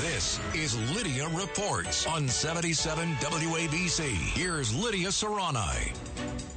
This is Lidia Reports on 77 WABC. Here's Lidia Curanaj.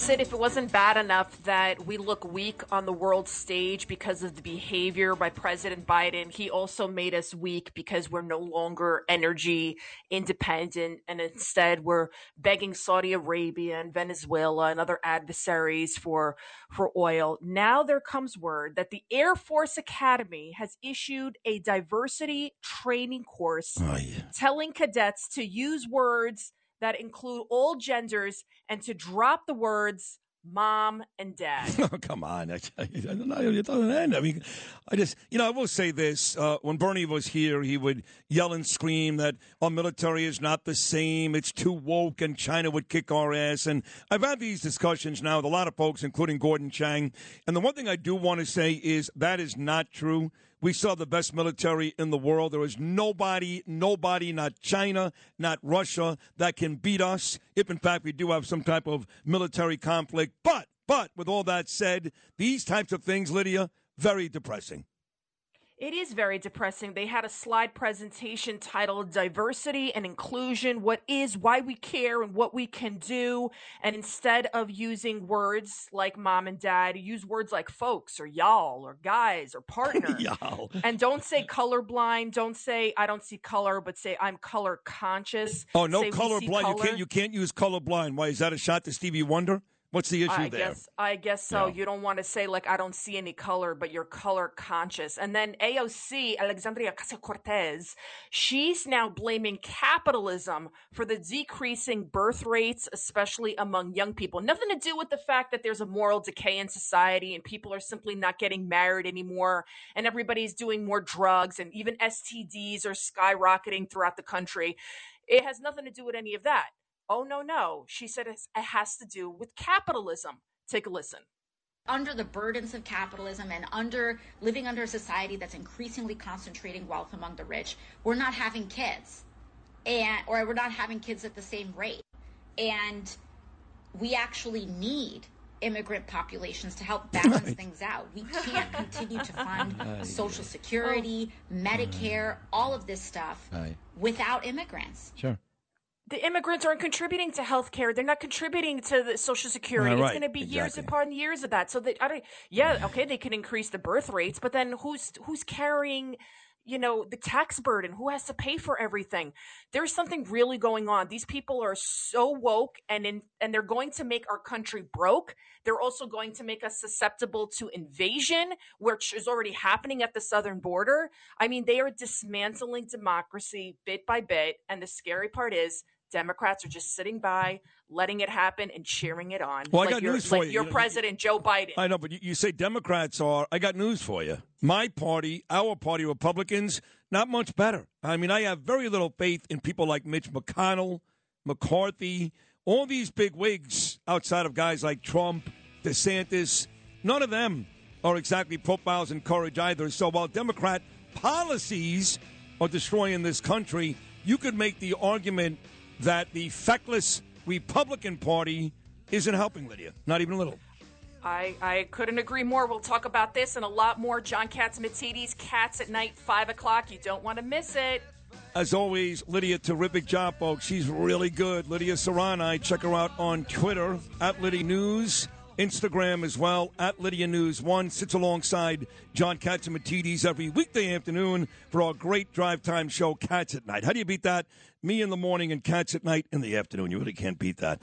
Sid, if it wasn't bad enough that we look weak on the world stage because of the behavior by President Biden, he also made us weak because we're no longer energy independent and instead we're begging Saudi Arabia and Venezuela and other adversaries for for oil. Now there comes word that the Air Force Academy has issued a diversity training course Oh, yeah. telling cadets to use words that include all genders and to drop the words mom and dad. Oh, come on. I, I, it doesn't end. I mean, I just, you know, I will say this. Uh, when Bernie was here, he would yell and scream that our military is not the same. It's too woke and China would kick our ass. And I've had these discussions now with a lot of folks, including Gordon Chang. And the one thing I do want to say is that is not true. We saw the best military in the world. There is nobody, nobody, not China, not Russia, that can beat us if, in fact, we do have some type of military conflict. But, but, with all that said, these types of things, Lidia, very depressing. It is very depressing. They had a slide presentation titled Diversity and Inclusion What is, Why We Care, and What We Can Do. And instead of using words like mom and dad, use words like folks or y'all or guys or partner. Y'all. And don't say colorblind. Don't say I don't see color, but say I'm color conscious. Oh, no "We color. You can't. You can't use color blind. Why is that a shot to Stevie Wonder? What's the issue I there? guess I guess so. Yeah. You don't want to say like I don't see any color, but you're color conscious. And then AOC Alexandria Ocasio Cortez, she's now blaming capitalism for the decreasing birth rates, especially among young people. Nothing to do with the fact that there's a moral decay in society and people are simply not getting married anymore, and everybody's doing more drugs, and even STDs are skyrocketing throughout the country. It has nothing to do with any of that. Oh, no, no. She said it has to do with capitalism. Take a listen. under the burdens of capitalism and under living under a society that's increasingly concentrating wealth among the rich, we're not having kids. And or we're not having kids at the same rate. And we actually need immigrant populations to help balance Right. things out. We can't continue to fund Social oh. Security, Medicare, all of this stuff Right. without immigrants. Sure. The immigrants aren't contributing to health care. They're not contributing to the Social Security. Right, It's going to be years upon years of that. So that I don't. Yeah, okay, they can increase the birth rates, but then who's who's carrying? You know the tax burden. Who has to pay for everything? There's something really going on. These people are so woke, and in, and they're going to make our country broke. They're also going to make us susceptible to invasion, which is already happening at the southern border. I mean, they are dismantling democracy bit by bit, and the scary part is Democrats are just sitting by, letting it happen and cheering it on. Well, I like got your, news for like you. Your You know, president, Joe Biden. I know, but you, you say Democrats are. I got news for you. My party, our party, Republicans, not much better. I mean, I have very little faith in people like Mitch McConnell, McCarthy, all these big wigs outside of guys like Trump, DeSantis. None of them are exactly profiles in courage either. So while Democrat policies are destroying this country, you could make the argument that the feckless Republican Party isn't helping Lidia, not even a little. I, I couldn't agree more. We'll talk about this and a lot more. John Catsimatidis, Cats at Night, 5 o'clock. You don't want to miss it. As always, Lidia, terrific job, folks. She's really good. Lidia Curanaj, check her out on Twitter at Lidia News, Instagram as well at Lidia News One. Sits alongside John Catsimatidis every weekday afternoon for our great drive time show, Cats at Night. How do you beat that? Me in the morning and Cats at Night in the afternoon. You really can't beat that.